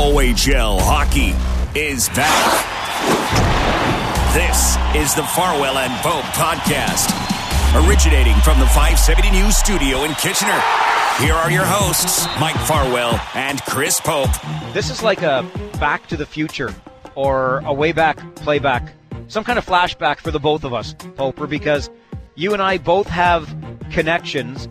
OHL hockey is back. This is the Farwell and Pope podcast, originating from the 570 News studio in Kitchener. Here are your hosts, Mike Farwell and Chris Pope. This is like a Back to the Future or a way back playback, some kind of flashback for the both of us, Poper, because you and I both have connections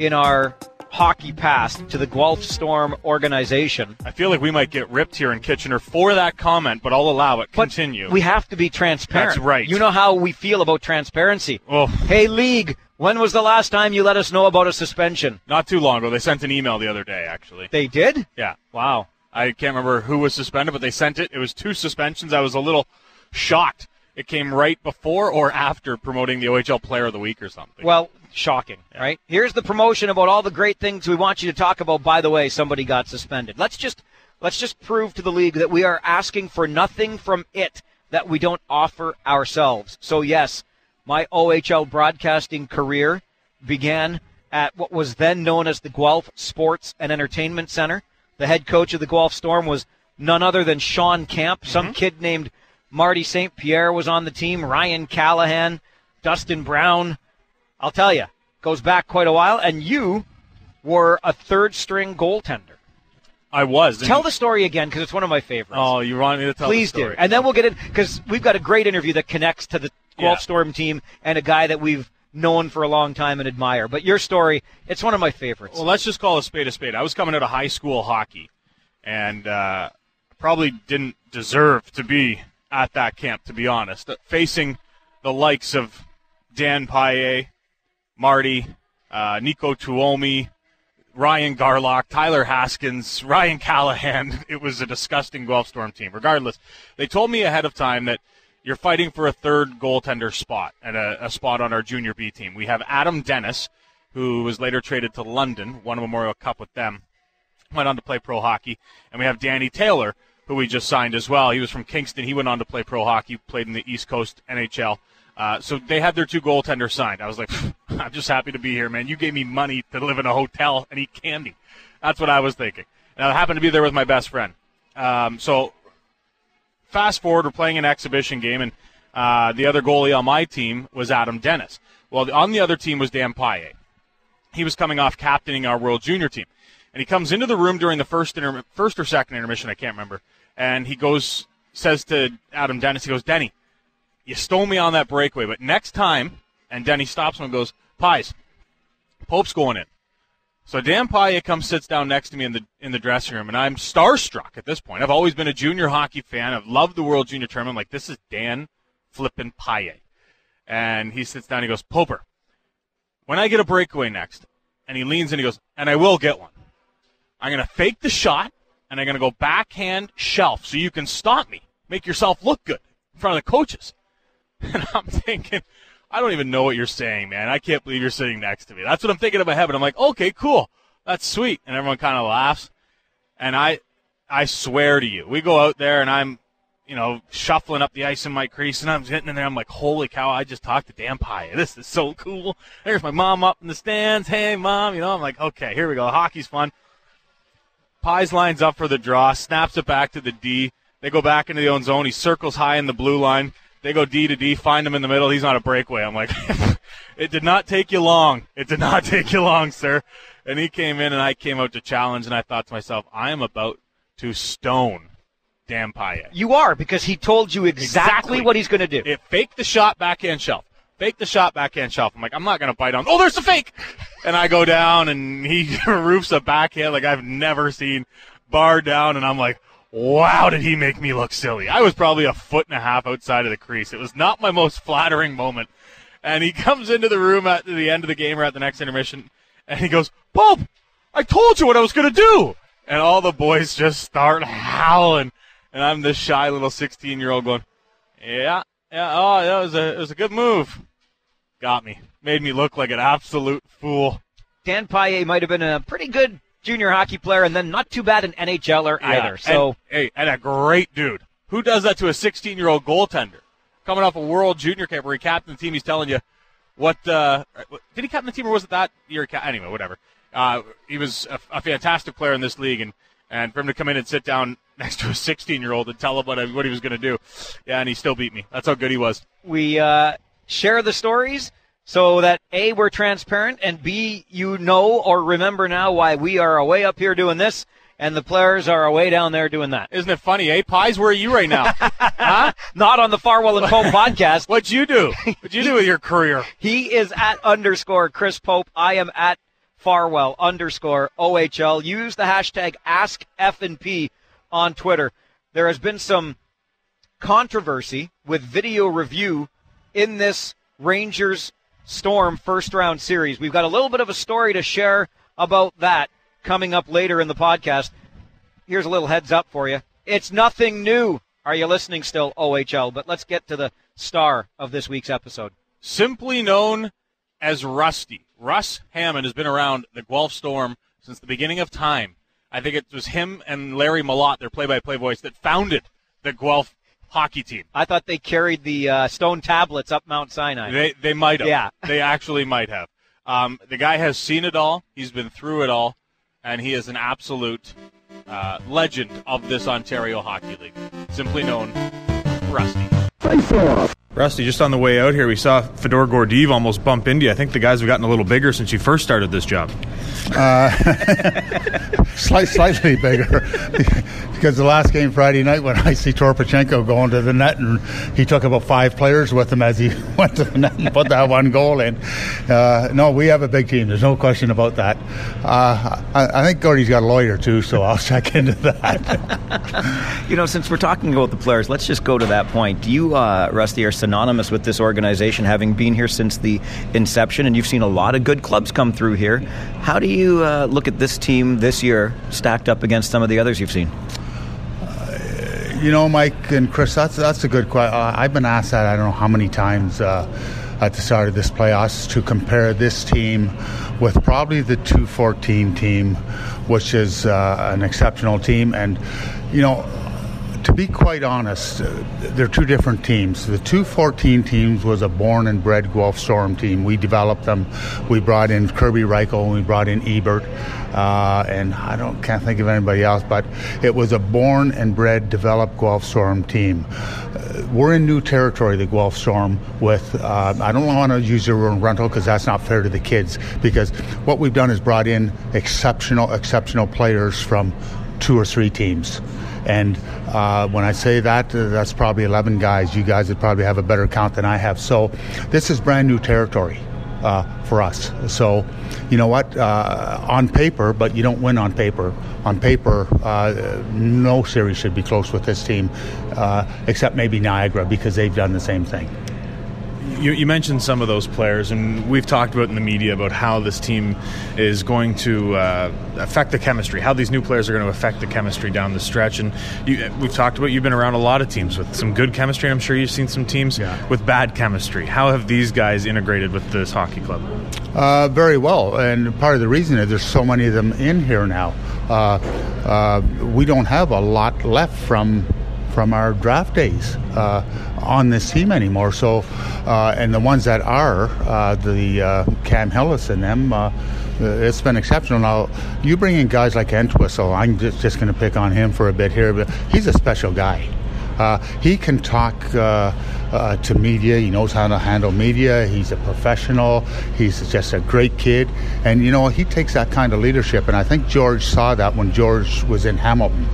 in our hockey past to the Guelph Storm organization. I feel like we might get ripped here in Kitchener for that comment, but I'll allow it. But Continue. We have to be transparent. That's right. You know how we feel about transparency. Oh. Hey, league, when was the last time you let us know about a suspension? Not too long ago. They sent an email the other day, actually. They did? Yeah. Wow. I can't remember who was suspended, but they sent it. It was two suspensions. I was a little shocked. It came right before or after promoting the OHL Player of the Week or something. Well, shocking, right? Here's the promotion about all the great things we want you to talk about. By the way, somebody got suspended. Let's just let's just prove to the league that we are asking for nothing from it that we don't offer ourselves. So yes, my OHL broadcasting career began at what was then known as the Guelph Sports and Entertainment Center. The head coach of the Guelph Storm was none other than Sean Camp. Mm-hmm. Some kid named Marty St. Pierre was on the team, Ryan Callahan, Dustin Brown. I'll tell you, goes back quite a while. And you were a third string goaltender. I was. Tell the story again because it's one of my favorites. Oh, you want me to tell Please the story? do. And then we'll get in because we've got a great interview that connects to the Guelph Yeah. Storm team and a guy that we've known for a long time and admire. But your story, it's one of my favorites. Well, let's just call a spade a spade. I was coming out of high school hockey, and uh, probably didn't deserve to be at that camp, to be honest. Facing the likes of Dan Paille, Marty, uh, Nico Tuomi, Ryan Garlock, Tyler Haskins, Ryan Callahan. It was a disgusting Guelph Storm team. Regardless, they told me ahead of time that you're fighting for a third goaltender spot and a, a spot on our junior B team. We have Adam Dennis, who was later traded to London, won a Memorial Cup with them, went on to play pro hockey, and we have Danny Taylor, who we just signed as well. He was from Kingston. He went on to play pro hockey, played in the East Coast NHL. Uh, so they had their two goaltenders signed. I was like, I'm just happy to be here, man. You gave me money to live in a hotel and eat candy. That's what I was thinking. And I happened to be there with my best friend. Um, so fast forward, we're playing an exhibition game, and uh, the other goalie on my team was Adam Dennis. Well, on the other team was Dan Paille. He was coming off captaining our World Junior team, and he comes into the room during the first inter- first or second intermission, I can't remember, and he goes says to Adam Dennis, he goes, Denny, you stole me on that breakaway, but next time, and Denny stops him and goes, Pies, Pope's going in. So Dan Paille comes sits down next to me in the in the dressing room, and I'm starstruck at this point. I've always been a junior hockey fan. I've loved the World Junior Tournament. I'm like, this is Dan flippin' Paille. And he sits down. He goes, Poper, when I get a breakaway next, and he leans in, he goes, and I will get one. I'm gonna fake the shot, and I'm gonna go backhand shelf so you can stop me, make yourself look good in front of the coaches. And I'm thinking, I don't even know what you're saying, man. I can't believe you're sitting next to me. That's what I'm thinking head. But I'm like, okay, cool. That's sweet. And everyone kind of laughs. And I, I swear to you, we go out there and I'm, you know, shuffling up the ice in my crease and I'm getting in there. I'm like, holy cow, I just talked to Dan Paille. This is so cool. There's my mom up in the stands. Hey, mom. You know, I'm like, okay, here we go. Hockey's fun. Pies lines up for the draw, snaps it back to the D. They go back into the own zone. He circles high in the blue line. They go D to D, find him in the middle. He's on a breakaway. I'm like, it did not take you long. It did not take you long, sir. And he came in, and I came out to challenge, and I thought to myself, I am about to stone Dan Paille. you are because he told you exactly, Exactly. what he's going to do. It fake the shot backhand shelf. Fake the shot backhand shelf. I'm like, I'm not gonna bite on. Oh, there's the fake, and I go down, and he roofs a backhand like I've never seen. Bar down, and I'm like, wow, did he make me look silly? I was probably a foot and a half outside of the crease. It was not my most flattering moment. And he comes into the room at the end of the game or at the next intermission, and he goes, Pope, I told you what I was gonna do. And all the boys just start howling, and I'm this shy little 16 year old going, yeah, yeah. Oh, that was a it was a good move. Got me. Made me look like an absolute fool. Dan Paille might have been a pretty good junior hockey player and then not too bad an NHLer Yeah, either. So and, hey, and a great dude. Who does that to a 16 year old goaltender? Coming off a World Junior Camp where he captained the team, he's telling you what. Uh, did he captain the team or was it that year? Anyway, whatever. Uh, he was a, a fantastic player in this league, and and for him to come in and sit down next to a 16 year old and tell him what, what he was going to do. Yeah, and he still beat me. That's how good he was. We uh, share the stories so that A, we're transparent, and B, you know or remember now why we are away up here doing this and the players are away down there doing that. Isn't it funny, eh? Pies, where are you right now? huh? Not on the Farwell and Pope podcast. What'd you do? What'd you do with your career? He is at underscore Chris Pope. I am at Farwell underscore OHL. Use the hashtag AskFNP on Twitter. There has been some controversy with video review in this Rangers Storm first round series. We've got a little bit of a story to share about that coming up later in the podcast. Here's a little heads up for you. It's nothing new. Are you listening still, OHL? But let's get to the star of this week's episode. Simply known as Rusty. Russ Hammond has been around the Guelph Storm since the beginning of time. I think it was him and Larry Malott, their play-by-play voice, that founded the Guelph hockey team. I thought they carried the uh, stone tablets up Mount Sinai. They they might have. Yeah, they actually might have. Um, the guy has seen it all. He's been through it all and he is an absolute uh, legend of this Ontario Hockey League, simply known Rusty. Rusty, just on the way out here, we saw Fedor Gordeev almost bump into you. I think the guys have gotten a little bigger since you first started this job. Uh, slight, slightly bigger. because the last game Friday night when I see Toropchenko going to the net and he took about five players with him as he went to the net and put that one goal in. Uh, no, we have a big team. There's no question about that. Uh, I, I, think Gordy's got a lawyer too, so I'll check into that. you know, since we're talking about the players, let's just go to that point. Do you, uh, Rusty, are synonymous with this organization, having been here since the inception, and you've seen a lot of good clubs come through here. How do you uh, look at this team this year stacked up against some of the others you've seen? You know, Mike and Chris, that's that's a good question. Uh, I've been asked that I don't know how many times uh, at the start of this playoffs to compare this team with probably the 214 team, which is uh, an exceptional team. And you know, be quite honest, uh, they're two different teams. The 214 teams was a born and bred Guelph Storm team. We developed them. We brought in Kerby Rychel, we brought in Ebert, uh, and I don't can't think of anybody else. But it was a born and bred, developed Guelph Storm team. Uh, we're in new territory, the Guelph Storm. With uh, I don't want to use the word rental because that's not fair to the kids. Because what we've done is brought in exceptional, exceptional players from two or three teams. And uh, when I say that, uh, that's probably 11 guys. You guys would probably have a better count than I have. So this is brand new territory. Uh, for us. So, you know what? Uh, on paper, but you don't win on paper. On paper, uh, no series should be close with this team, uh, except maybe Niagara because they've done the same thing you, you, mentioned some of those players, and we've talked about in the media about how this team is going to uh, affect the chemistry, how these new players are going to affect the chemistry down the stretch. And you, we've talked about you've been around a lot of teams with some good chemistry. I'm sure you've seen some teams yeah. with bad chemistry. How have these guys integrated with this hockey club? Uh, very well, and part of the reason is there's so many of them in here now. Uh, uh we don't have a lot left from from our draft days uh, on this team anymore. So, uh, and the ones that are, uh, the uh, Cam Hillis and them, uh, it's been exceptional. Now, you bring in guys like Entwistle, I'm just, just going to pick on him for a bit here, but he's a special guy. Uh, he can talk uh, uh, to media. He knows how to handle media. He's a professional. He's just a great kid. And, you know, he takes that kind of leadership. And I think George saw that when George was in Hamilton.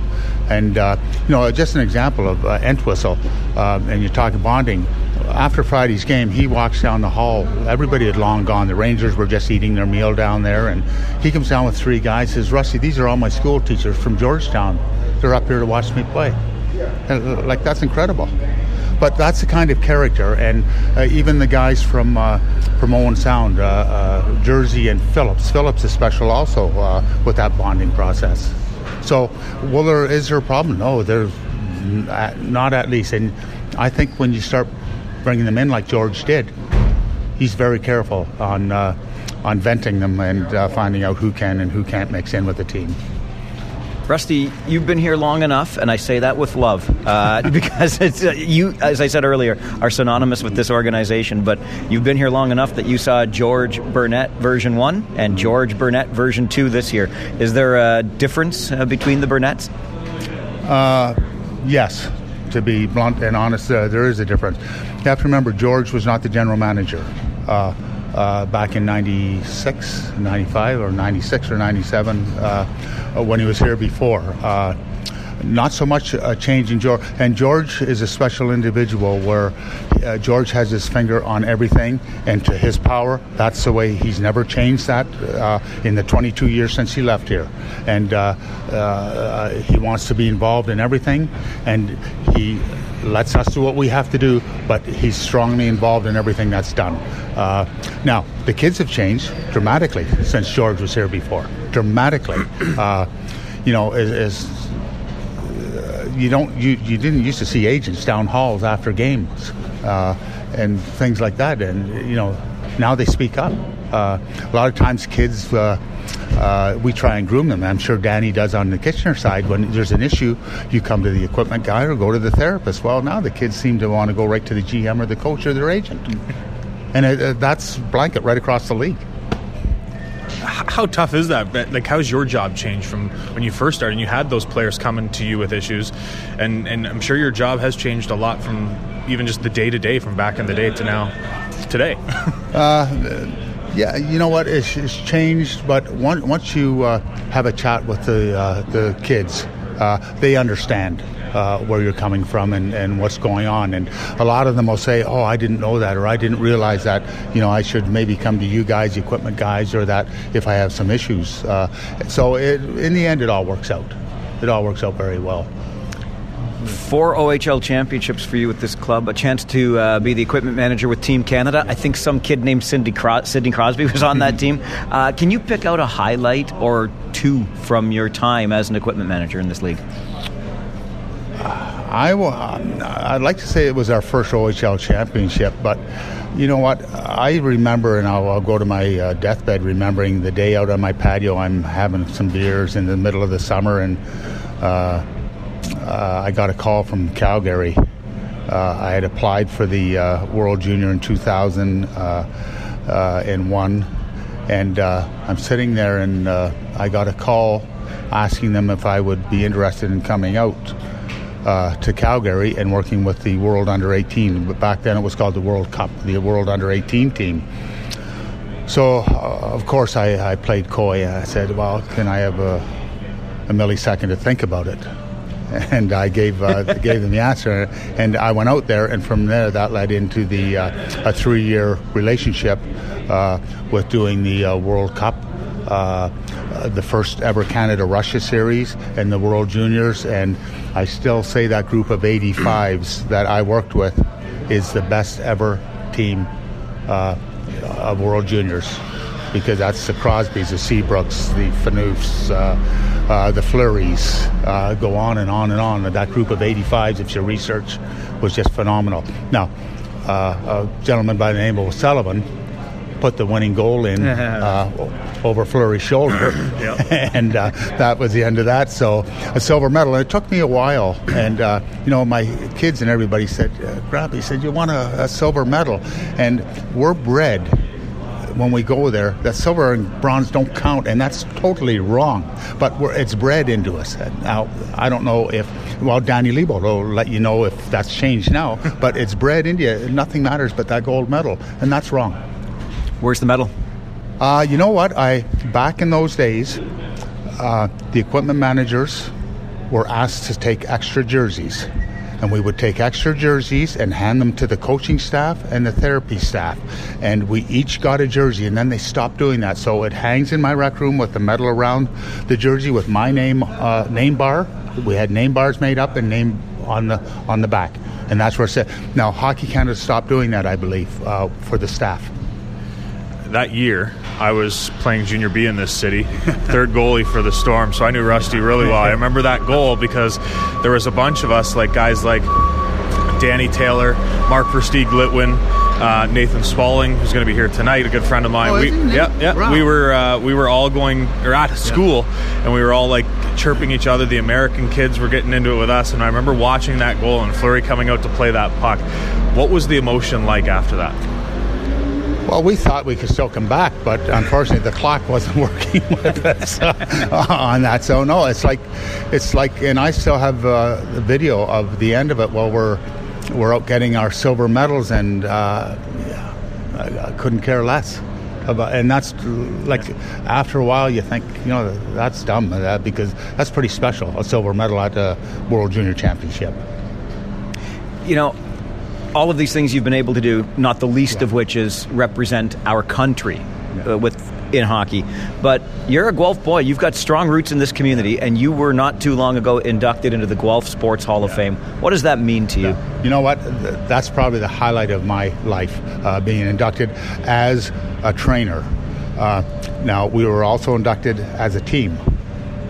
And, uh, you know, just an example of uh, Entwistle, uh, and you're talking bonding. After Friday's game, he walks down the hall. Everybody had long gone. The Rangers were just eating their meal down there. And he comes down with three guys, says, Rusty, these are all my school teachers from Georgetown. They're up here to watch me play. Uh, like, that's incredible but that's the kind of character. And uh, even the guys from uh, from Owen Sound, uh, uh Durzi, and Phillips. Phillips is special also uh, with that bonding process. So, well, there is there a problem? No, there's not at least. And I think when you start bringing them in like George did, he's very careful on uh, on venting them and uh, finding out who can and who can't mix in with the team. Rusty, you've been here long enough, and I say that with love, uh, because uh, you, as I said earlier, are synonymous with this organization. But you've been here long enough that you saw George Burnett version one and George Burnett version two this year. Is there a difference uh, between the Burnetts? Uh, yes, to be blunt and honest, uh, there is a difference. You have to remember, George was not the general manager. Uh, uh, back in 96, 95, or 96 or 97 uh, when he was here before. Uh, not so much a change in George. And George is a special individual where uh, George has his finger on everything, and to his power, that's the way he's never changed that uh, in the 22 years since he left here. And uh, uh he wants to be involved in everything, and he lets us do what we have to do, but he's strongly involved in everything that's done. Uh, now, the kids have changed dramatically since George was here before. Dramatically. Uh, you know, as, as you don't you, you didn't used to see agents down halls after games uh, and things like that and you know now they speak up uh, a lot of times kids uh, uh, we try and groom them. I'm sure Danny does on the Kitchener side. When there's an issue, you come to the equipment guy or go to the therapist. Well, now the kids seem to want to go right to the GM or the coach or their agent, and it, uh, that's blanket right across the league how tough is that? Like, how's your job changed from when you first started? and You had those players coming to you with issues, and and I'm sure your job has changed a lot from even just the day to day from back in the day to now today. uh, yeah, you know what? It's, it's changed, but one, once you uh, have a chat with the uh, the kids, uh, they understand uh, where you're coming from and, and what's going on. And a lot of them will say, "Oh, I didn't know that," or "I didn't realize that." You know, I should maybe come to you guys, equipment guys, or that if I have some issues. Uh, so it, in the end, it all works out. It all works out very well four OHL championships for you with this club, a chance to uh, be the equipment manager with Team Canada. I think some kid named Cindy Cros- Sidney Crosby was on that team. Uh, can you pick out a highlight or two from your time as an equipment manager in this league? I will, I'd like to say it was our first OHL championship, but you know what? I remember, and I'll, I'll go to my uh, deathbed remembering the day out on my patio. I'm having some beers in the middle of the summer, and uh, uh, I got a call from Calgary. Uh, I had applied for the uh, World Junior in 2001, uh, and I'm sitting there, and I got a call asking them if I would be interested in coming out uh, to Calgary and working with the World Under 18. But back then it was called the World Cup, the World Under 18 team. So, uh, of course, I, I, played coy. I said, Well, can I have a, a millisecond to think about it? And I gave uh, gave them the answer, and I went out there, and from there that led into the uh, a three year relationship uh, with doing the uh, World Cup uh, the first ever Canada Russia series and the World Juniors. And I still say that group of 85s that I worked with is the best ever team uh, of World Juniors because that's the Crosbys, the Seabrooks, the Phaneufs, uh, the Fleurys uh, go on and on and on. That group of 85s, if you research, was just phenomenal. Now, uh, a gentleman by the name of Sullivan put the winning goal in uh, over Fleury's shoulder, and uh, that was the end of that. So a silver medal, and it took me a while. And uh, you know, my kids and everybody said, uh, he said, you want a, a silver medal?" And we're bred when we go there that silver and bronze don't count, and that's totally wrong. But it's bred into us. Now, I don't know if, well, Danny Lebo will let you know if that's changed now, but it's bred into you. Nothing matters but that gold medal, and that's wrong. Where's the medal? Uh, you know what? I back in those days, uh, the equipment managers were asked to take extra jerseys, and we would take extra jerseys and hand them to the coaching staff and the therapy staff, and we each got a jersey, and then they stopped doing that. So it hangs in my rec room with the medal around the jersey with my name uh, name bar. We had name bars made up and name on the on the back, and that's where it said. Now Hockey Canada stopped doing that, I believe, uh, for the staff that year, I was playing junior B in this city, third goalie for the Storm, so I knew Rusty really well. I remember that goal because there was a bunch of us, like guys like Danny Taylor, Mark Versteeg Litwin, uh, Nathan Spalling, who's going to be here tonight, a good friend of mine. Oh, we, yeah, yeah, wow. we were uh, we were all going or at school, yeah. and we were all like chirping each other. The American kids were getting into it with us, and I remember watching that goal and Fleury coming out to play that puck. What was the emotion like after that? Well, we thought we could still come back, but unfortunately, the clock wasn't working with us on that. So no, it's like, it's like, and I still have uh, the video of the end of it while we're we're out getting our silver medals, and uh, I, I couldn't care less. About, and that's like after a while you think you know that's dumb uh, because that's pretty special a silver medal at the World Junior Championship. You know, all of these things you've been able to do, not the least yeah. of which is represent our country yeah. uh, with in hockey. But you're a Guelph boy. You've got strong roots in this community, and you were not too long ago inducted into the Guelph Sports Hall of Fame. What does that mean to you? You know what? That's probably the highlight of my life, uh, being inducted as a trainer. Uh, now, we were also inducted as a team.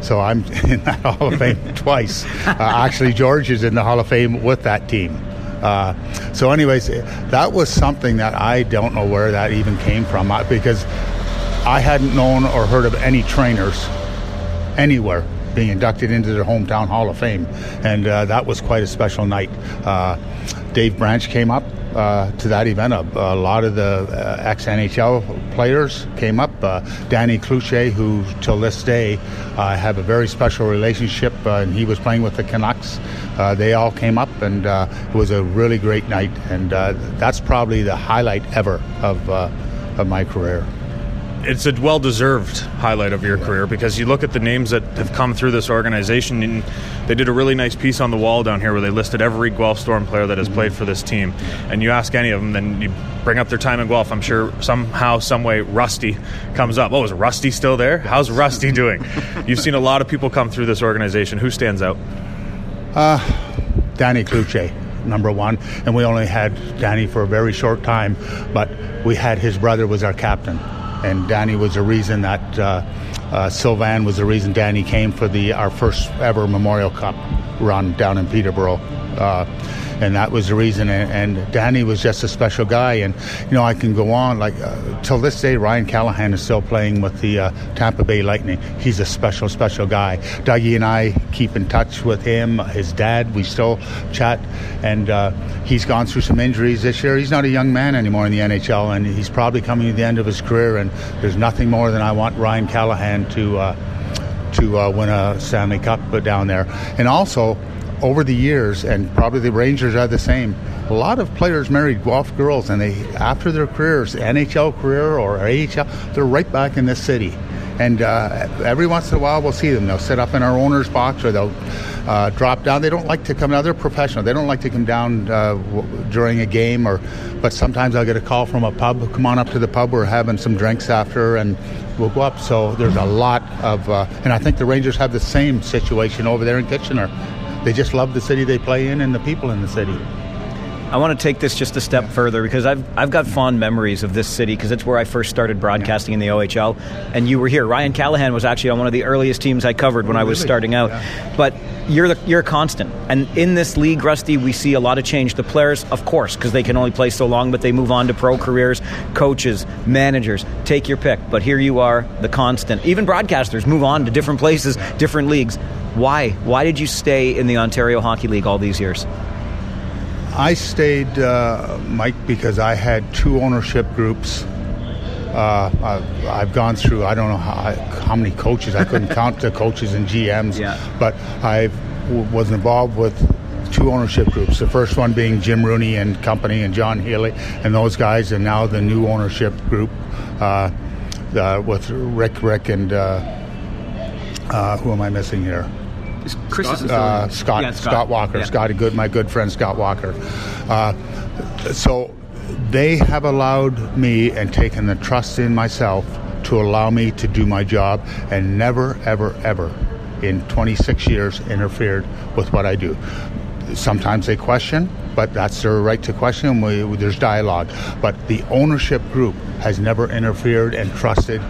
So I'm in that Hall of Fame twice. Uh, actually, George is in the Hall of Fame with that team. Uh, so, anyways, that was something that I don't know where that even came from uh, because I hadn't known or heard of any trainers anywhere being inducted into their hometown Hall of Fame, and uh, that was quite a special night. Uh, Dave Branch came up uh, to that event. A, a lot of the uh, ex NHL players came up. Uh, Danny Cloutier, who till this day I have a very special relationship, uh, and he was playing with the Canucks. they all came up, and it was a really great night. And that's probably the highlight ever of of my career it's a well deserved highlight of your career because you look at the names that have come through this organization and they did a really nice piece on the wall down here where they listed every Guelph Storm player that has played for this team. And you ask any of them, then you bring up their time in Guelph. I'm sure somehow, some way, Rusty comes up. Oh, is Rusty still there? How's Rusty doing? You've seen a lot of people come through this organization. Who stands out? Uh, Danny Cloutier number one, and we only had Danny for a very short time, but we had his brother was our captain, and Danny was the reason that uh, uh, Sylvain was the reason Danny came for the our first ever Memorial Cup run down in Peterborough. Uh, and that was the reason. And, and, Danny was just a special guy. And you know, I can go on like uh, till this day. Ryan Callahan is still playing with the uh, Tampa Bay Lightning. He's a special, special guy. Dougie and I keep in touch with him. His dad, we still chat, and uh, he's gone through some injuries this year. He's not a young man anymore in the NHL, and he's probably coming to the end of his career. And there's nothing more than I want Ryan Callahan to uh, to uh, win a Stanley Cup down there. And also, over the years, and probably the Rangers are the same. A lot of players married Guelph girls, and they after their careers, NHL career or AHL, they're right back in this city. And uh, every once in a while, we'll see them. They'll sit up in our owner's box, or they'll uh, drop down. They don't like to come down. They're professional. They don't like to come down uh, w- during a game, or but sometimes I'll get a call from a pub. Come on up to the pub. We're having some drinks after, and we'll go up. So there's a lot of, uh, and I think the Rangers have the same situation over there in Kitchener they just love the city they play in and the people in the city. I want to take this just a step further because I've, I've got fond memories of this city because it's where I first started broadcasting in the OHL, and you were here. Ryan Callahan was actually on one of the earliest teams I covered when oh, I was starting out. Yeah. But you're the, you're a constant, and in this league, Rusty, we see a lot of change. The players, of course, because they can only play so long, but they move on to pro careers. Coaches, managers, take your pick. But here you are, the constant. Even broadcasters move on to different places, different leagues. Why? Why did you stay in the Ontario Hockey League all these years? I stayed, uh, Mike, because I had two ownership groups. Uh, I've, I've, gone through, I don't know how, how many coaches, I couldn't count the coaches and GMs, yeah. but I was involved with two ownership groups. The first one being Jim Rooney and company and John Healy and those guys, and now the new ownership group uh, uh with Rick, Rick, and uh, uh, who am I missing here? Chris Scott, uh, Scott, yeah, Scott, Scott, Walker, yeah. Scotty Good, my good friend Scott Walker. Uh, so they have allowed me and taken the trust in myself to allow me to do my job and never, ever, ever in 26 years interfered with what I do. Sometimes they question, but that's their right to question. We, there's dialogue. But the ownership group has never interfered and trusted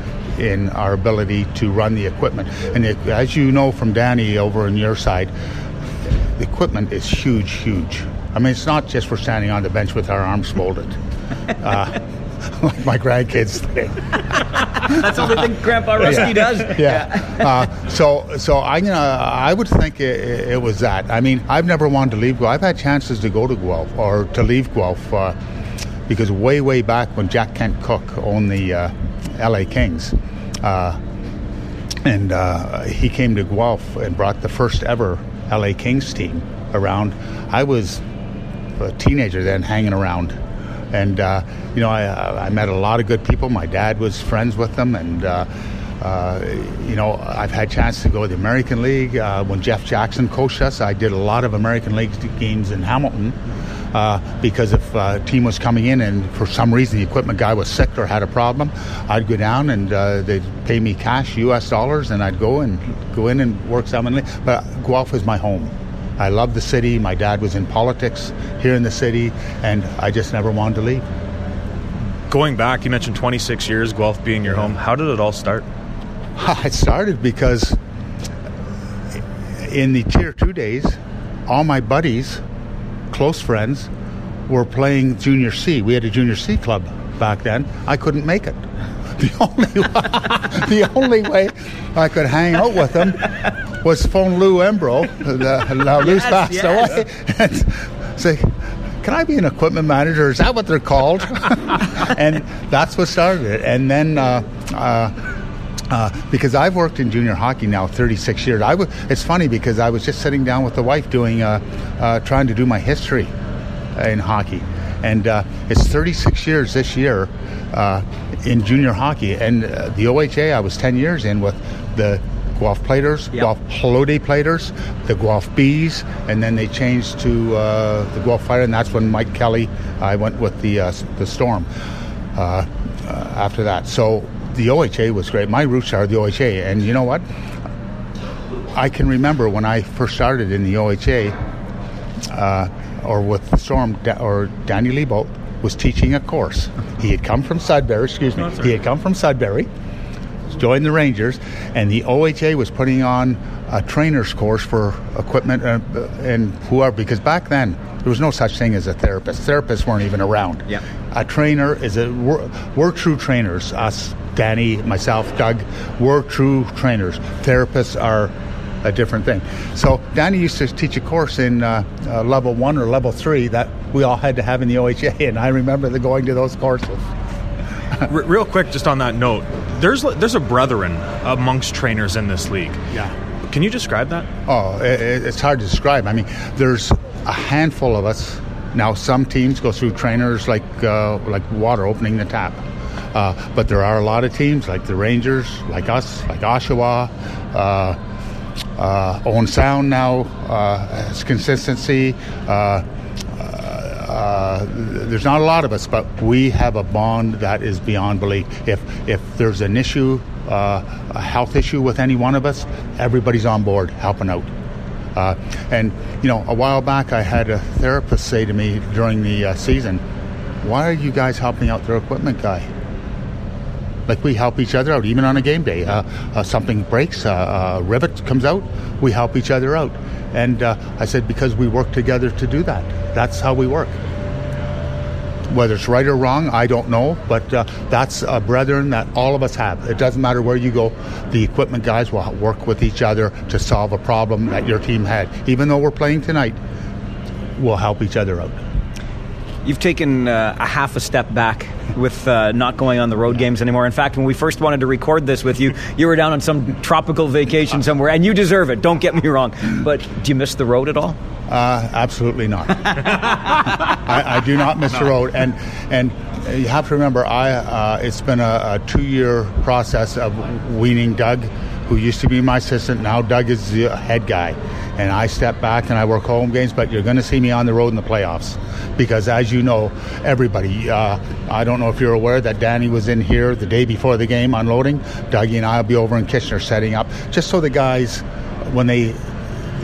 in our ability to run the equipment. And it, as you know from Danny over on your side, the equipment is huge, huge. I mean, it's not just we're standing on the bench with our arms folded. Uh, like my grandkids think. That's all they think Grandpa Rusty yeah. does. Yeah. uh, so, so I, you know, I would think it, it, was that. I mean, I've never wanted to leave Guelph. I've had chances to go to Guelph or to leave Guelph. Uh, because way, way back when Jack Kent Cooke owned the uh, LA Kings, uh, and uh, he came to Guelph and brought the first ever LA Kings team around. I was a teenager then, hanging around, and uh, you know I, I, met a lot of good people. My dad was friends with them, and uh, uh, you know I've had chance to go to the American League uh, when Jeff Jackson coached us. I did a lot of American League games in Hamilton. Uh, because if a team was coming in and for some reason the equipment guy was sick or had a problem, I'd go down and uh, they'd pay me cash, U.S. dollars, and I'd go and go in and work some. But Guelph is my home. I love the city. My dad was in politics here in the city, and I just never wanted to leave. Going back, you mentioned 26 years, Guelph being your home. How did it all start? It started because in the Tier 2 days, all my buddies, close friends, were playing Junior C. We had a Junior C club back then. I couldn't make it. The only, the only way I could hang out with them was phone Lou Embro. now Lou's yes, passed yes. away. And say, can I be an equipment manager? Is that what they're called? and that's what started it. And then. Uh, uh, uh, because I've worked in junior hockey now 36 years. I w- it's funny because I was just sitting down with the wife doing, uh, uh, trying to do my history in hockey, and uh, it's 36 years this year uh, in junior hockey. And uh, the OHA I was 10 years in with the Guelph Platers, yep. Guelph Holody Platers, the Guelph Bees, and then they changed to uh, the Guelph Fire, and that's when Mike Kelly, I went with the uh, the Storm uh, uh after that. So the OHA was great. My roots are the OHA, and you know what? I can remember when I first started in the OHA, uh, or with Storm, or Danny Lebo was teaching a course. He had come from Sudbury, excuse me, he had come from Sudbury joined the Rangers, and the OHA was putting on a trainer's course for equipment uh, and whoever, because back then there was no such thing as a therapist. Therapists weren't even around. Yeah. A trainer is a we're, we're true trainers. Us, Danny, myself, Doug, we're true trainers. Therapists are a different thing. So Danny used to teach a course in uh, uh, level one or level three that we all had to have in the OHA, and I remember the going to those courses. real quick, just on that note, there's there's a brethren amongst trainers in this league. Yeah. Can you describe that? Oh, it, it's hard to describe. I mean, there's a handful of us. Now, some teams go through trainers like uh, like water opening the tap. Uh, but there are a lot of teams like the Rangers, like us, like Oshawa, uh, uh, Owen Sound now uh, has consistency. Uh, uh, there's not a lot of us, but we have a bond that is beyond belief. If if there's an issue, uh, a health issue with any one of us, everybody's on board helping out. Uh, and you know, a while back, I had a therapist say to me during the season, "Why are you guys helping out their equipment guy?" Like we help each other out, even on a game day. Uh, uh, something breaks, uh, a rivet comes out, we help each other out. And uh, I said, because we work together to do that. That's how we work. Whether it's right or wrong, I don't know, but uh, that's a brethren that all of us have. It doesn't matter where you go, the equipment guys will work with each other to solve a problem that your team had. Even though we're playing tonight, we'll help each other out. You've taken uh, a half a step back with uh, not going on the road games anymore. In fact, when we first wanted to record this with you, you were down on some tropical vacation somewhere, and you deserve it. Don't get me wrong. But do you miss the road at all? Uh, absolutely not. I, I, do not miss no. the road, and and you have to remember, I uh, it's been a, a two-year process of weaning Doug, who used to be my assistant. Now Doug is the head guy, and I step back and I work home games. But you're going to see me on the road in the playoffs because, as you know, everybody. Uh, I don't know if you're aware that Danny was in here the day before the game unloading. Dougie and I will be over in Kitchener setting up, just so the guys, when they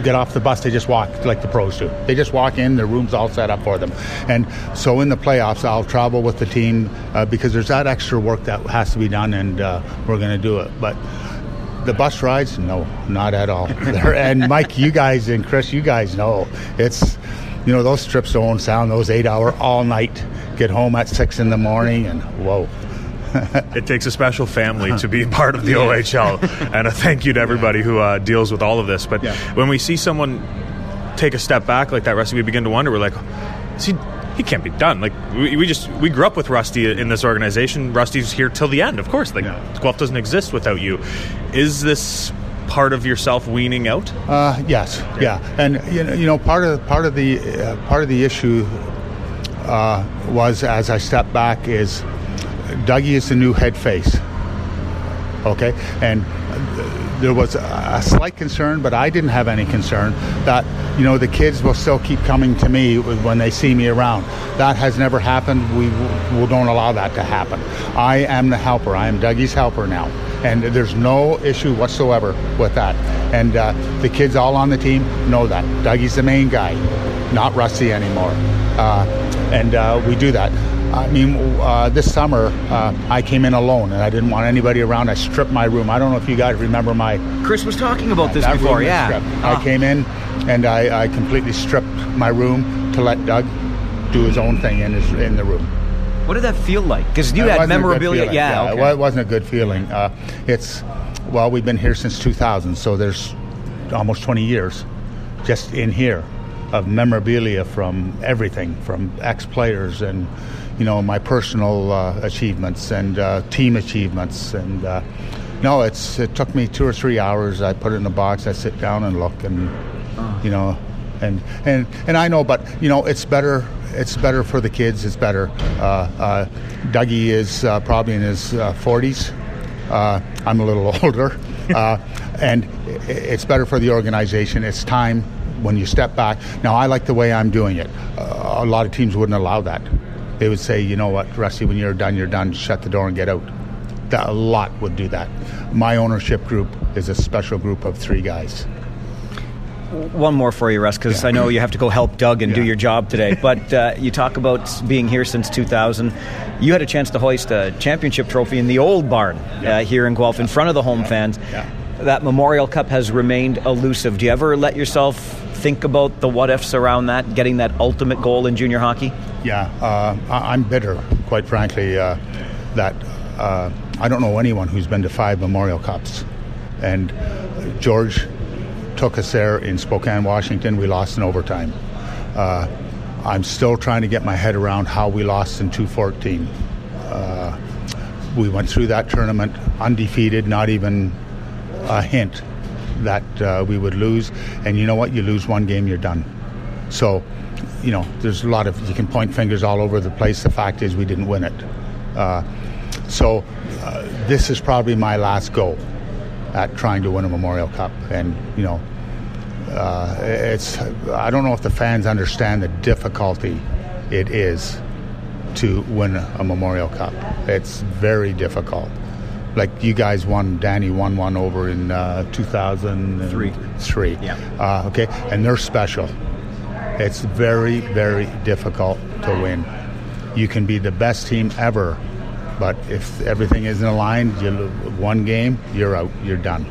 get off the bus, they just walk like the pros do. They just walk in, their room's all set up for them. And so in the playoffs, I'll travel with the team uh, because there's that extra work that has to be done, and uh, we're going to do it. But the bus rides, no, not at all. and Mike, you guys and Chris, you guys know it's you know, those trips don't Sound, those eight hour all night, get home at six in the morning, and whoa. it takes a special family to be part of the yeah. OHL, and a thank you to everybody who uh, deals with all of this. But yeah. when we see someone take a step back like that, Rusty, we begin to wonder. We're like, is he he can't be done. Like we, we just we grew up with Rusty in this organization. Rusty's here till the end, of course. Like Yeah. Guelph doesn't exist without you. Is this part of yourself weaning out? Uh, yes, yeah, and you know, you know, part of part of the uh, part of the issue uh, was as I stepped back is Dougie is the new head face. Okay, and uh, there was a slight concern, but I didn't have any concern that you know the kids will still keep coming to me when they see me around. That has never happened. We, we don't allow that to happen. I am the helper. I am Dougie's helper now, and there's no issue whatsoever with that. And uh, the kids all on the team know that Dougie's the main guy, not Rusty anymore, uh, and uh, we do that. I mean, uh, this summer uh, I came in alone and I didn't want anybody around. I stripped my room. I don't know if you guys remember my Chris was talking about this before. Yeah. Ah. I came in and I, I completely stripped my room to let Doug do his own thing in his in the room. What did that feel like? Because you It had wasn't a good memorabilia. Yeah. it okay. it wasn't a good feeling. Uh, it's well, we've been here since 2000, so there's almost 20 years just in here of memorabilia from everything, from ex-players and you know my personal uh, achievements and uh, team achievements and. Uh, no, it's it took me two or three hours. I put it in a box. I sit down and look, and you know, and and and I know, but you know, it's better. It's better for the kids. It's better. Uh, uh, Dougie is uh, probably in his 40s. Uh, I'm a little older, and it's better for the organization. It's time when you step back. Now, I like the way I'm doing it. A lot of teams wouldn't allow that. They would say, you know what, Rusty, when you're done, you're done. Shut the door and get out. That, a lot would do that. My ownership group is a special group of three guys. One more for you, Russ, because I know you have to go help Doug and do your job today. But uh, you talk about being here since 2000. You had a chance to hoist a championship trophy in the old barn uh, here in Guelph in front of the home fans. Yeah. That Memorial Cup has remained elusive. Do you ever let yourself think about the what ifs around that, getting that ultimate goal in junior hockey? Yeah, uh, I'm bitter, quite frankly, uh, that uh, I don't know anyone who's been to five Memorial Cups. And George took us there in Spokane, Washington. We lost in overtime. Uh, I'm still trying to get my head around how we lost in 214. Uh, we went through that tournament undefeated, not even a hint that uh, we would lose. And you know what? You lose one game, you're done. So, you know, there's a lot of, you can point fingers all over the place. The fact is, we didn't win it. Uh, so, uh, this is probably my last go at trying to win a Memorial Cup. And, you know, uh, it's, I don't know if the fans understand the difficulty it is to win a Memorial Cup. It's very difficult. Like you guys won, Danny won one over in uh, 2003. Three. Yeah. Uh, okay, and they're special. It's very, very difficult to win. You can be the best team ever, but if everything isn't aligned, you one game, you're out. You're done.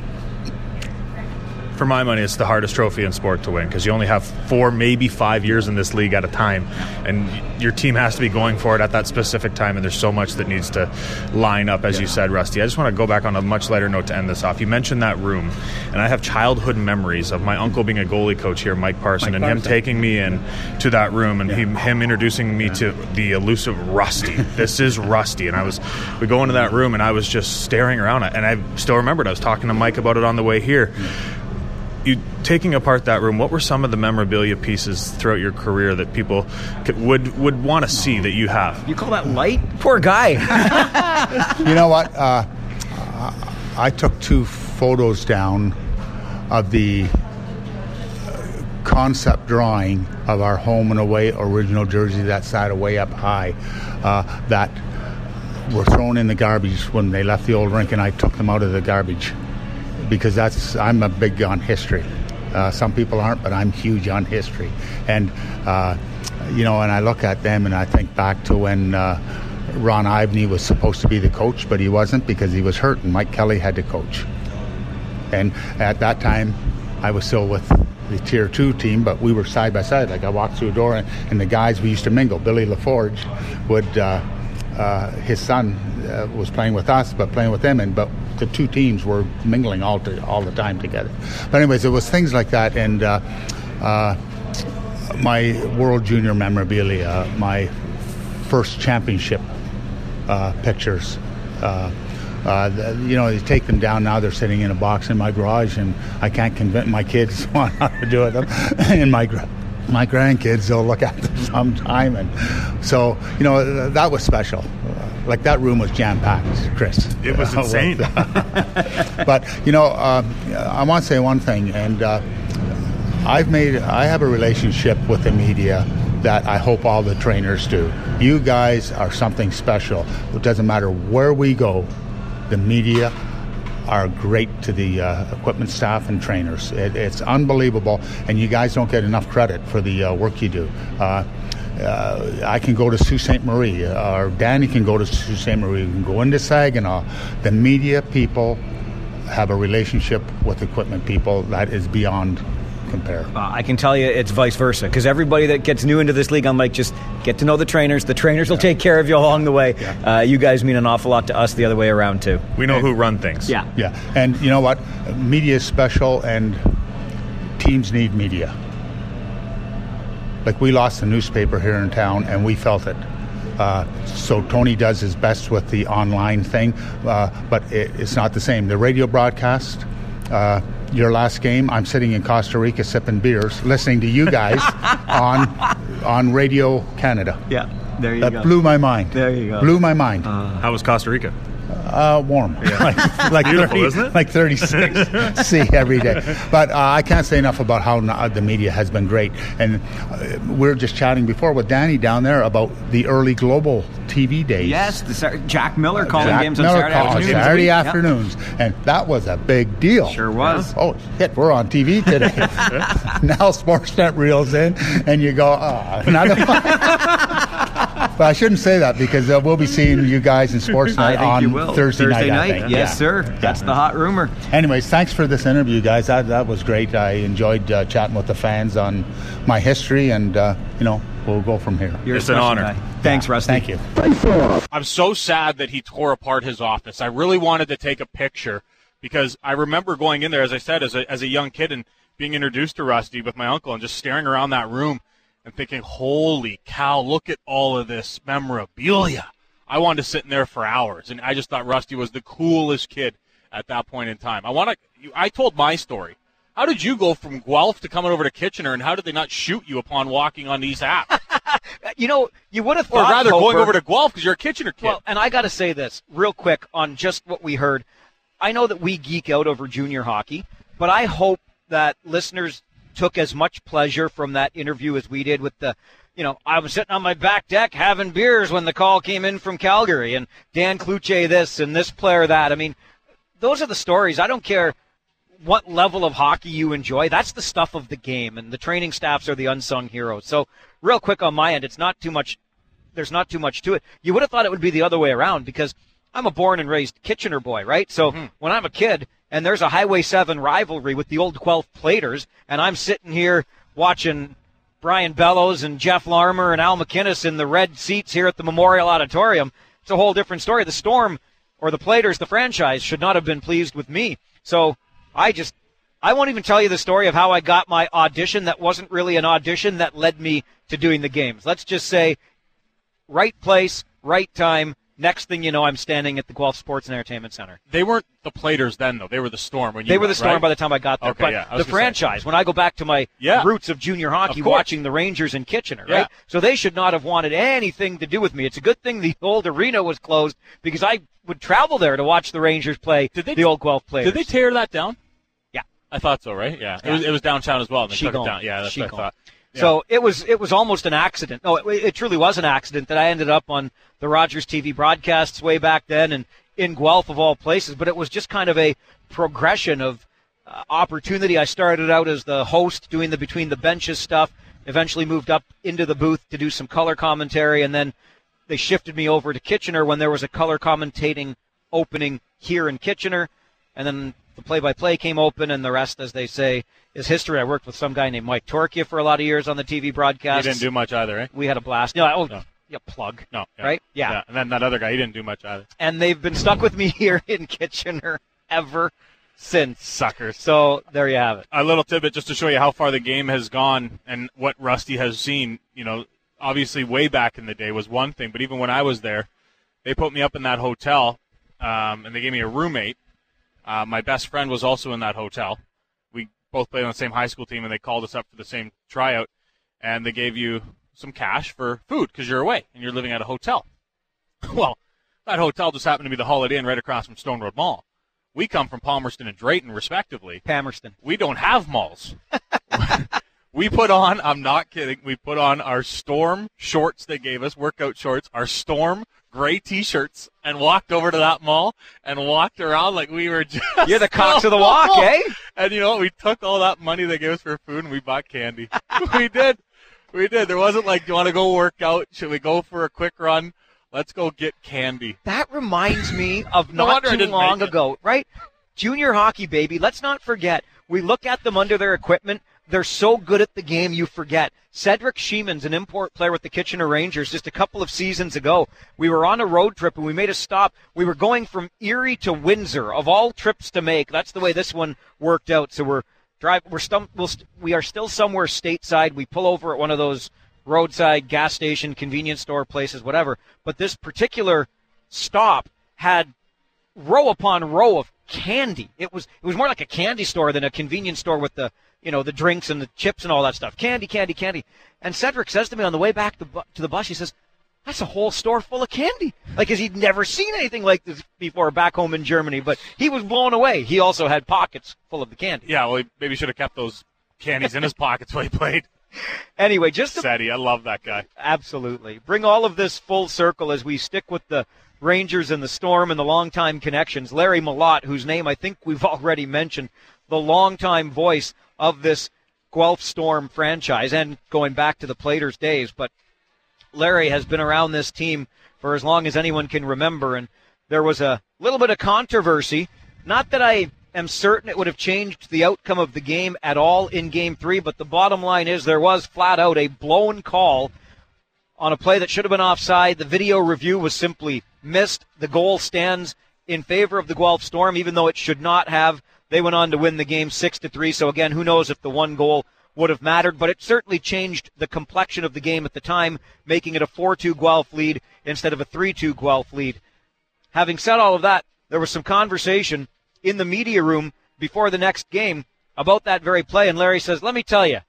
For my money, it's the hardest trophy in sport to win because you only have four, maybe five years in this league at a time, and your team has to be going for it at that specific time. And there's so much that needs to line up, as you said, Rusty. I just want to go back on a much lighter note to end this off. You mentioned that room, and I have childhood memories of my uncle being a goalie coach here, Mike Parson, Mike and him taking me in to that room, and him, him introducing me to the elusive Rusty. this is Rusty, and I was we go into that room, and I was just staring around, and I still remembered I was talking to Mike about it on the way here you taking apart that room, what were some of the memorabilia pieces throughout your career that people could, would would want to see that you have? You call that light? Poor guy. You know what? Uh, I took two photos down of the uh, concept drawing of our home and away original jersey that side away up high uh, that were thrown in the garbage when they left the old rink and I took them out of the garbage because that's I'm a big on history. Uh, some people aren't, but I'm huge on history. And uh, you know, and I look at them and I think back to when uh, Ron Ivney was supposed to be the coach, but he wasn't because he was hurt, and Mike Kelly had to coach. And at that time, I was still with the tier two team, but we were side by side. Like I walked through a door, and, and the guys we used to mingle. Billy LaForge would. Uh, uh, his son uh, was playing with us, but playing with them, and but the two teams were mingling all to, all the time together. But anyways, it was things like that, and uh, uh, my World Junior memorabilia, my first championship uh, pictures. Uh, uh, the- you know, you take them down now. They're sitting in a box in my garage, and I can't convince my kids on how to do it. and my my grandkids, they'll look at them sometime, and so you know th- that was special. Uh, like that room was jam packed, Chris. It was Uh, insane. but you know, um, I want to say one thing, and uh, I've made I have a relationship with the media that I hope all the trainers do. You guys are something special. It doesn't matter where we go, the media are great to the uh, equipment staff and trainers. It, it's unbelievable, and you guys don't get enough credit for the uh, work you do. Uh, I can go to Sault Ste. Marie, uh, or Danny can go to Sault Ste. Marie. We can go into Saginaw. The media people have a relationship with equipment people that is beyond compare. Uh, I can tell you it's vice versa because everybody that gets new into this league, I'm like, just get to know the trainers. The trainers will take care of you along the way. Uh, you guys mean an awful lot to us the other way around, too. We know who run things. Yeah. Yeah, and you know what? Media is special, and teams need media. Like we lost a newspaper here in town, and we felt it. Uh, so Tony does his best with the online thing, uh, but it, it's not the same. The radio broadcast. Uh, your last game, I'm sitting in Costa Rica sipping beers, listening to you guys on on Radio Canada. Yeah, there you go. That blew my mind. There you go. Blew my mind. How was Costa Rica? Uh, warm, like, like Beautiful, 30, isn't it? Like 36 C every day. But uh, I can't say enough about how no- the media has been great. And uh, we are just chatting before with Danny down there about the early global TV days. Yes, the, Sar- Jack Miller calling Jack games on Miller Saturday called afternoons. Saturday Yep. and that was a big deal. Sure was. Oh shit, we're on TV today. now Sportsnet reels in, and you go, oh, another one. But I shouldn't say that because uh, we'll be seeing you guys in Sportsnet on you will. Thursday, night. I think. Yes, Yeah. sir. That's the hot rumor. Anyways, thanks for this interview, guys. That that was great. I enjoyed uh, chatting with the fans on my history, and uh, you know we'll go from here. You're It's an honor. guy. Thanks, Rusty. Thank you. I'm so sad that he tore apart his office. I really wanted to take a picture because I remember going in there, as I said, as a, as a young kid and being introduced to Rusty with my uncle and just staring around that room and thinking, holy cow, look at all of this memorabilia. I wanted to sit in there for hours, and I just thought Rusty was the coolest kid at that point in time. I want to. I told my story. How did you go from Guelph to coming over to Kitchener, and how did they not shoot you upon walking on these apps? You know, you would have thought. or rather, going over to Guelph because you're a Kitchener kid. Well, and I got to say this real quick on just what we heard. I know that we geek out over junior hockey, but I hope that listeners took as much pleasure from that interview as we did with the, you know, I was sitting on my back deck having beers when the call came in from Calgary and Dan Cluche this and this player that. I mean, those are the stories. I don't care what level of hockey you enjoy. That's the stuff of the game, and the training staffs are the unsung heroes. So, real quick on my end, it's not too much. There's not too much to it. You would have thought it would be the other way around because I'm a born and raised Kitchener boy, right? So mm-hmm. when I'm a kid and there's a Highway 7 rivalry with the old Guelph Platers, and I'm sitting here watching Brian Bellows and Jeff Larmer and Al MacInnis in the red seats here at the Memorial Auditorium, it's a whole different story. The Storm or the Platers, the franchise, should not have been pleased with me. So I just, I won't even tell you the story of how I got my audition that wasn't really an audition that led me to doing the games. Let's just say right place, right time. Next thing you know, I'm standing at the Guelph Sports and Entertainment Center. They weren't the Platers then, though. They were the Storm. When you They were the Storm right? by the time I got there. Okay, but yeah, the gonna say. franchise, when I go back to my Yeah. roots of junior hockey, Of watching the Rangers in Kitchener, Yeah. right? So they should not have wanted anything to do with me. It's a good thing the old arena was closed because I would travel there to watch the Rangers play Did they- the old Guelph Platers. Did they tear that down? Yeah. I thought so, right? Yeah. It, was, it was downtown as well. And they took Shegon. it down. Yeah, that's what I thought. So it was it was almost an accident. No, it, it truly was an accident that I ended up on the Rogers TV broadcasts way back then and in Guelph of all places. But it was just kind of a progression of uh, opportunity. I started out as the host doing the between the benches stuff. Eventually moved up into the booth to do some color commentary, and then they shifted me over to Kitchener when there was a color commentating opening here in Kitchener, and then the play-by-play came open, and the rest, as they say, is history. I worked with some guy named Mike Torkia for a lot of years on the TV broadcast. He didn't do much either, eh? we had a blast. Yeah, oh, No. yeah, plug. No. yeah. Right? Yeah. And then that other guy, he didn't do much either. And they've been stuck with me here in Kitchener ever. since. Suckers. So there you have it. a little tidbit just to show you how far the game has gone and what Rusty has seen. You know, obviously, way back in the day was one thing, but even when I was there, they put me up in that hotel um, and they gave me a roommate. Uh, my best friend was also in that hotel. We both played on the same high school team, and they called us up for the same tryout, and they gave you some cash for food because you're away and you're living at a hotel. well, that hotel just happened to be the Holiday Inn right across from Stone Road Mall. We come from Palmerston and Drayton, respectively Palmerston. we don't have malls. we put on, I'm not kidding, we put on our Storm shorts they gave us, workout shorts, our Storm gray t shirts, and walked over to that mall and walked around like we were just. You're the cocks of the walk, eh? And you know what? We took all that money they gave us for food and we bought candy. we did. We did. There wasn't like, do you want to go work out? Should we go for a quick run? Let's go get candy. That reminds me of No not too long ago, right? Junior hockey, baby. Let's not forget. We look at them under their equipment. They're so good at the game, you forget. Cedric Sheeman's an import player with the Kitchener Rangers just a couple of seasons ago. We were on a road trip and we made a stop. We were going from Erie to Windsor, of all trips to make. That's the way this one worked out. So we're drive. We're stum- we'll st- we are still somewhere stateside. We pull over at one of those roadside gas station, convenience store places, whatever. But this particular stop had row upon row of candy. It was it was more like a candy store than a convenience store with the you know the drinks and the chips and all that stuff. Candy, candy, candy. And Cedric says to me on the way back to, bu- to the bus, he says, "That's a whole store full of candy." Like, as he'd never seen anything like this before back home in Germany. But he was blown away. He also had pockets full of the candy. Yeah, well, he maybe should have kept those candies in his pockets while he played. Anyway, just to Sadie, I love that guy. Absolutely. Bring all of this full circle as we stick with the Rangers and the Storm and the longtime connections. Larry Mellott, whose name I think we've already mentioned, the longtime voice of this Guelph Storm franchise and going back to the Platers days. But Larry has been around this team for as long as anyone can remember, and there was a little bit of controversy. Not that I am certain it would have changed the outcome of the game at all in game three, but the bottom line is there was flat out a blown call on a play that should have been offside. The video review was simply missed. The goal stands in favor of the Guelph Storm, even though it should not have. They went on to win the game six to three. So again, who knows if the one goal would have mattered, but it certainly changed the complexion of the game at the time, making it a 4-2 Guelph lead instead of a 3-2 Guelph lead. Having said all of that, there was some conversation in the media room before the next game about that very play, and Larry says, "Let me tell you,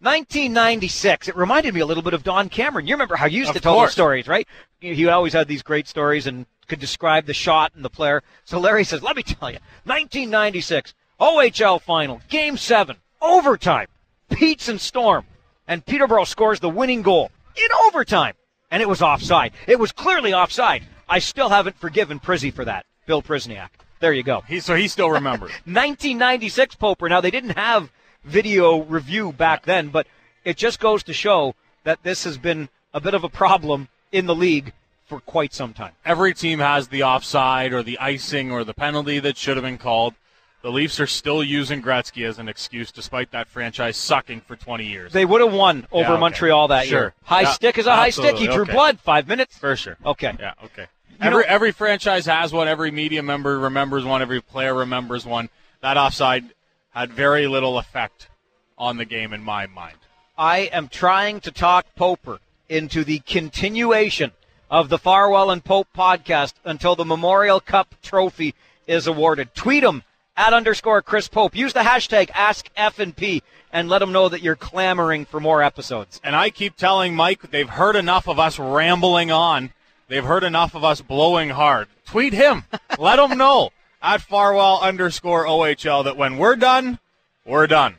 1996. It reminded me a little bit of Don Cameron. You remember how he used Of to tell those stories, right? He always had these great stories and could describe the shot and the player. So Larry says, "Let me tell you, 1996 OHL final, Game Seven, overtime, Pete's and Storm, and Peterborough scores the winning goal in overtime, and it was offside. It was clearly offside. I still haven't forgiven Prizzy for that, Bill Prizniak. There you go." He so he still remembers. 1996 Poper. Now they didn't have video review back then, but it just goes to show that this has been a bit of a problem in the league for quite some time. Every team has the offside or the icing or the penalty that should have been called. The Leafs are still using Gretzky as an excuse, despite that franchise sucking for 20 years. They would have won over okay. Montreal that Sure. year. High Yeah, stick is a high stick. He drew Okay. blood. Five minutes. for sure. Okay. Yeah. Okay. You every know- every franchise has one. Every media member remembers one. Every player remembers one. That offside had very little effect on the game in my mind. I am trying to talk Poper into the continuation of the Farwell and Pope podcast until the Memorial Cup trophy is awarded. Tweet him at underscore Chris Pope. Use the hashtag Ask AskFNP and let them know that you're clamoring for more episodes. And I keep telling Mike they've heard enough of us rambling on. They've heard enough of us blowing hard. Tweet him. Let him know at Farwell underscore OHL that when we're done, we're done.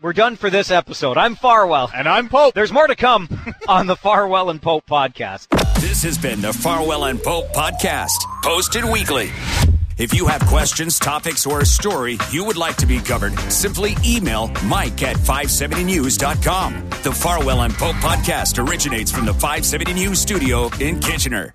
We're done for this episode. I'm Farwell. And I'm Pope. There's more to come on the Farwell and Pope podcast. This has been the Farwell and Pope podcast, posted weekly. If you have questions, topics, or a story you would like to be covered, simply email mike at 570news.com. The Farwell and Pope podcast originates from the 570 News studio in Kitchener.